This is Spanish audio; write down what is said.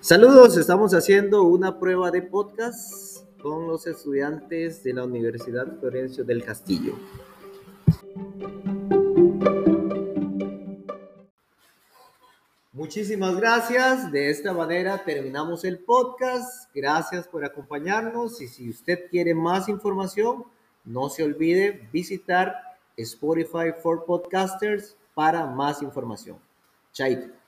Saludos, estamos haciendo una prueba de podcast con los estudiantes de la Universidad Florencio del Castillo. Muchísimas gracias. De esta manera terminamos el podcast. Gracias por acompañarnos y si usted quiere más información, no se olvide visitar Spotify for Podcasters para más información. Chaito.